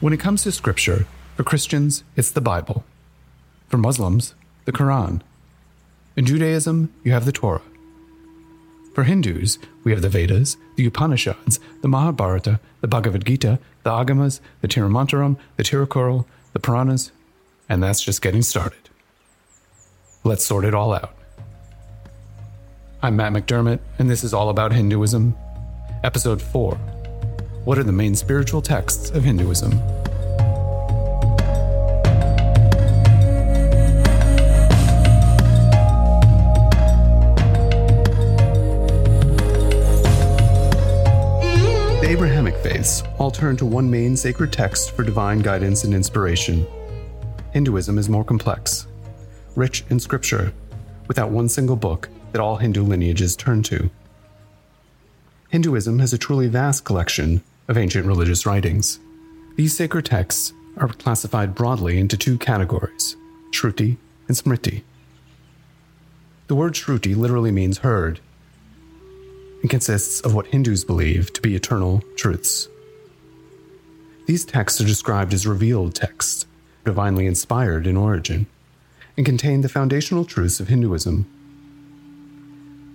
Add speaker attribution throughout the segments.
Speaker 1: When it comes to scripture, for Christians, it's the Bible. For Muslims, the Quran. In Judaism, you have the Torah. For Hindus, we have the Vedas, the Upanishads, the Mahabharata, the Bhagavad Gita, the Agamas, the Tirumantiram, the Tirukkural, the Puranas, and that's just getting started. Let's sort it all out. I'm Matt McDermott, and this is all about Hinduism. Episode 4 What are the main spiritual texts of Hinduism? The Abrahamic faiths all turn to one main sacred text for divine guidance and inspiration. Hinduism is more complex, rich in scripture, without one single book that all Hindu lineages turn to. Hinduism has a truly vast collection of ancient religious writings. These sacred texts are classified broadly into two categories Shruti and Smriti. The word Shruti literally means heard and consists of what Hindus believe to be eternal truths. These texts are described as revealed texts, divinely inspired in origin, and contain the foundational truths of Hinduism.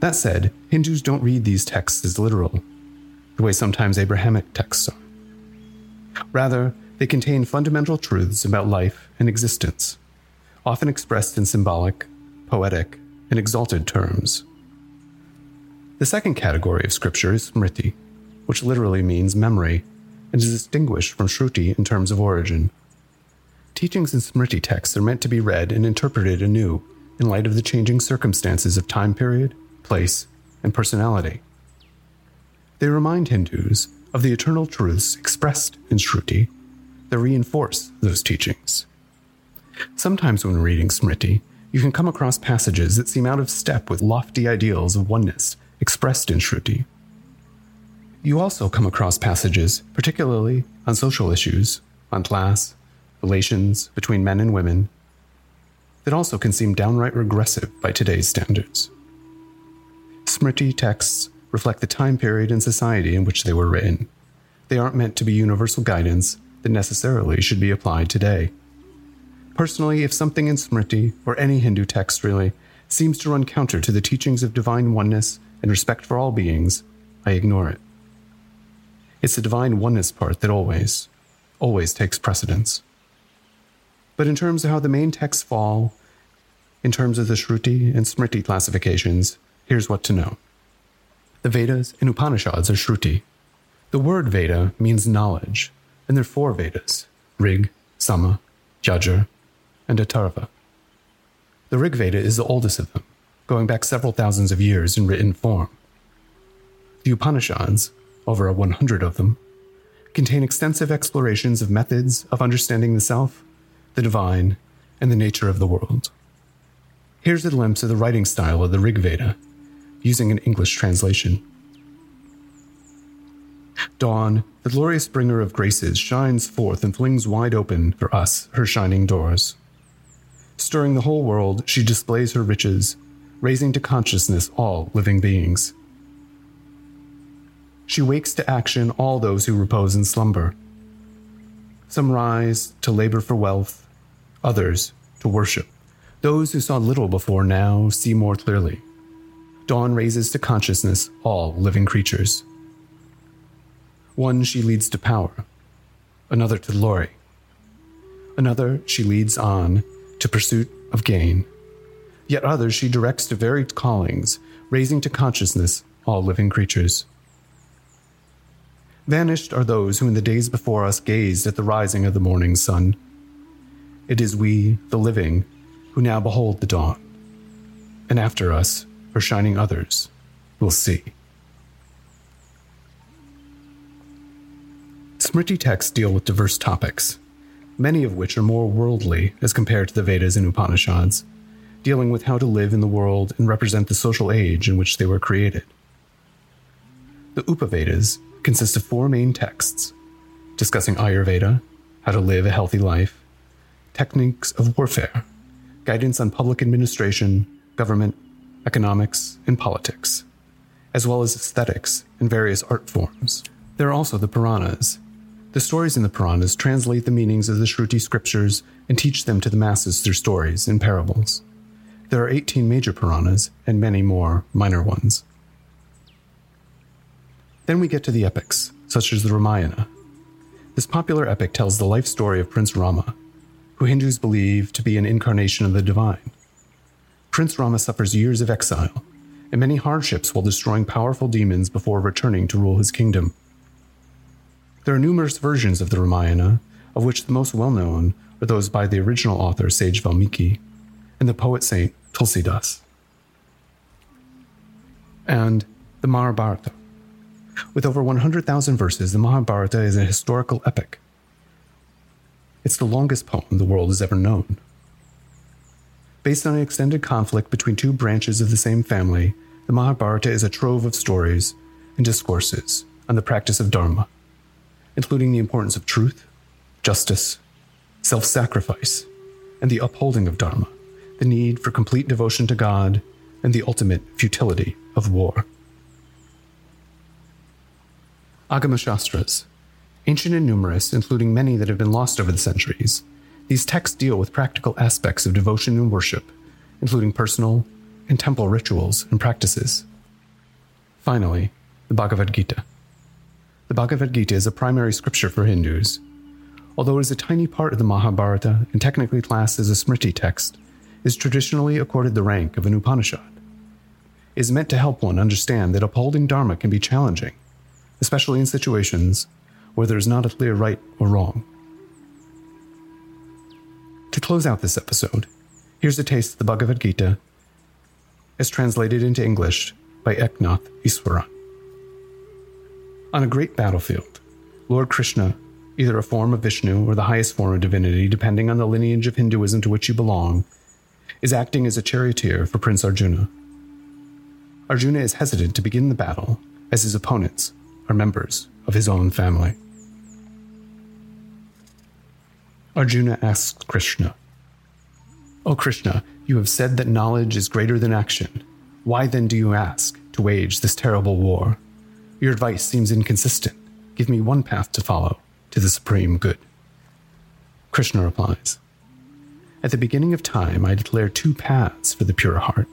Speaker 1: That said, Hindus don't read these texts as literal, the way sometimes Abrahamic texts are. Rather, they contain fundamental truths about life and existence, often expressed in symbolic, poetic, and exalted terms. The second category of scripture is Smriti, which literally means memory and is distinguished from Shruti in terms of origin. Teachings in Smriti texts are meant to be read and interpreted anew in light of the changing circumstances of time period, place, and personality. They remind Hindus of the eternal truths expressed in Shruti that reinforce those teachings. Sometimes when reading Smriti, you can come across passages that seem out of step with lofty ideals of oneness expressed in Shruti. You also come across passages, particularly on social issues, on class, relations between men and women, that also can seem downright regressive by today's standards. Smriti texts reflect the time period and society in which they were written. They aren't meant to be universal guidance that necessarily should be applied today. Personally, if something in Smriti, or any Hindu text really, seems to run counter to the teachings of divine oneness and respect for all beings, I ignore it. It's the divine oneness part that always, always takes precedence. But in terms of how the main texts fall, in terms of the Shruti and Smriti classifications, here's what to know. The Vedas and Upanishads are Shruti. The word Veda means knowledge, and there are four Vedas Rig, Sama, Yajur, and Atharva. The Rig Veda is the oldest of them, going back several thousands of years in written form. The Upanishads, over a 100 of them, contain extensive explorations of methods of understanding the self, the divine, and the nature of the world. Here's a glimpse of the writing style of the Rig Veda, using an English translation. Dawn, the glorious bringer of graces, shines forth and flings wide open for us her shining doors. Stirring the whole world, she displays her riches, raising to consciousness all living beings. She wakes to action all those who repose in slumber. Some rise to labor for wealth, others to worship. Those who saw little before now see more clearly. Dawn raises to consciousness all living creatures. One she leads to power, another to glory, another she leads on to pursuit of gain. Yet others she directs to varied callings, raising to consciousness all living creatures. Vanished are those who in the days before us gazed at the rising of the morning sun. It is we, the living, who now behold the dawn, and after us, her shining others, We'll see. Smriti texts deal with diverse topics, many of which are more worldly as compared to the Vedas and Upanishads, dealing with how to live in the world and represent the social age in which they were created. The Upavedas consist of four main texts discussing Ayurveda, how to live a healthy life, techniques of warfare, guidance on public administration, government, economics, and politics, as well as aesthetics and various art forms. There are also the Puranas, The stories in the Puranas translate the meanings of the Shruti scriptures and teach them to the masses through stories and parables. There are 18 major Puranas and many more minor ones. Then we get to the epics, such as the Ramayana. This popular epic tells the life story of Prince Rama, who Hindus believe to be an incarnation of the divine. Prince Rama suffers years of exile and many hardships while destroying powerful demons before returning to rule his kingdom. There are numerous versions of the Ramayana, of which the most well known are those by the original author Sage Valmiki and the poet saint Tulsidas. And the Mahabharata. With over 100,000 verses, the Mahabharata is a historical epic. It's the longest poem the world has ever known. Based on an extended conflict between two branches of the same family, the Mahabharata is a trove of stories and discourses on the practice of Dharma including the importance of truth, justice, self sacrifice, and the upholding of Dharma, the need for complete devotion to God, and the ultimate futility of war. Agama Shastras. Ancient and numerous, including many that have been lost over the centuries, these texts deal with practical aspects of devotion and worship, including personal and temple rituals and practices. Finally, the Bhagavad Gita. The Bhagavad Gita is a primary scripture for Hindus. Although it is a tiny part of the Mahabharata and technically classed as a Smriti text, is traditionally accorded the rank of an Upanishad. It is meant to help one understand that upholding Dharma can be challenging, especially in situations where there is not a clear right or wrong. To close out this episode, here's a taste of the Bhagavad Gita as translated into English by Eknath Easwaran. On a great battlefield, Lord Krishna, either a form of Vishnu or the highest form of divinity, depending on the lineage of Hinduism to which you belong, is acting as a charioteer for Prince Arjuna. Arjuna is hesitant to begin the battle, as his opponents are members of his own family. Arjuna asks Krishna, O Krishna, you have said that knowledge is greater than action. Why then do you ask to wage this terrible war? Your advice seems inconsistent. Give me one path to follow to the supreme good. Krishna replies At the beginning of time, I declared two paths for the pure heart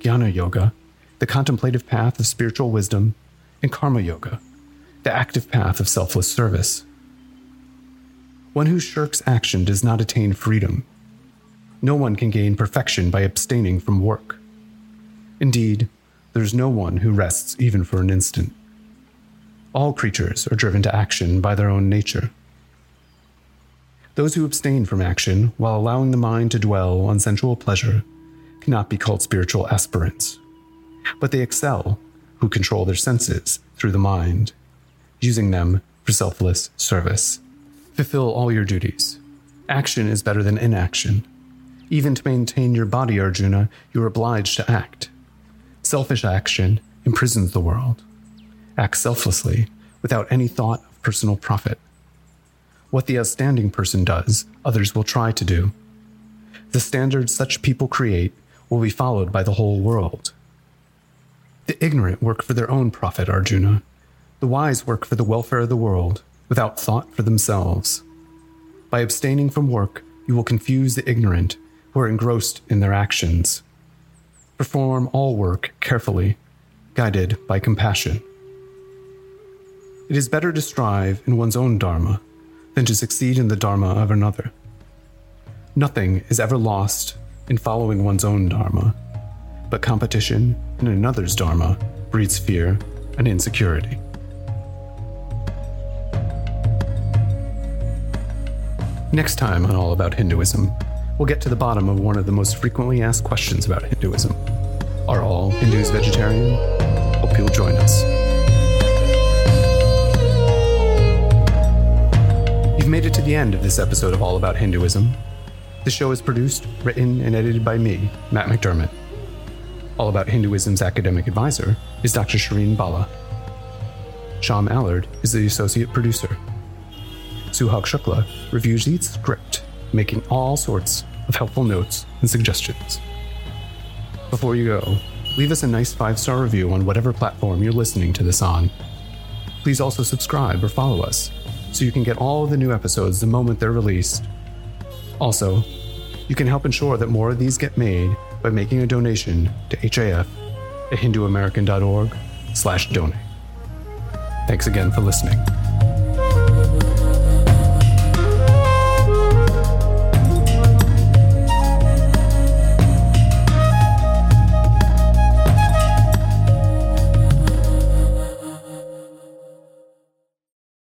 Speaker 1: Jnana Yoga, the contemplative path of spiritual wisdom, and Karma Yoga, the active path of selfless service. One who shirks action does not attain freedom. No one can gain perfection by abstaining from work. Indeed, there is no one who rests even for an instant. All creatures are driven to action by their own nature. Those who abstain from action while allowing the mind to dwell on sensual pleasure cannot be called spiritual aspirants, but they excel who control their senses through the mind, using them for selfless service. Fulfill all your duties. Action is better than inaction. Even to maintain your body, Arjuna, you are obliged to act. Selfish action imprisons the world act selflessly without any thought of personal profit. What the outstanding person does, others will try to do. The standards such people create will be followed by the whole world. The ignorant work for their own profit, Arjuna. The wise work for the welfare of the world, without thought for themselves. By abstaining from work, you will confuse the ignorant who are engrossed in their actions. Perform all work carefully, guided by compassion. It is better to strive in one's own Dharma than to succeed in the Dharma of another. Nothing is ever lost in following one's own Dharma, but competition in another's Dharma breeds fear and insecurity. Next time on All About Hinduism, we'll get to the bottom of one of the most frequently asked questions about Hinduism. Are all Hindus vegetarian? Hope you'll join us. You've made it to the end of this episode of All About Hinduism. The show is produced, written, and edited by me, Matt McDermott. All About Hinduism's academic advisor is Dr. Shireen Bala. Sham Allard is the associate producer. Suhag Shukla reviews each script, making all sorts of helpful notes and suggestions. Before you go, leave us a nice five star review on whatever platform you're listening to this on. Please also subscribe or follow us so you can get all the new episodes the moment they're released. Also, you can help ensure that more of these get made by making a donation to HAF at hinduamerican.org slash donate. Thanks again for listening.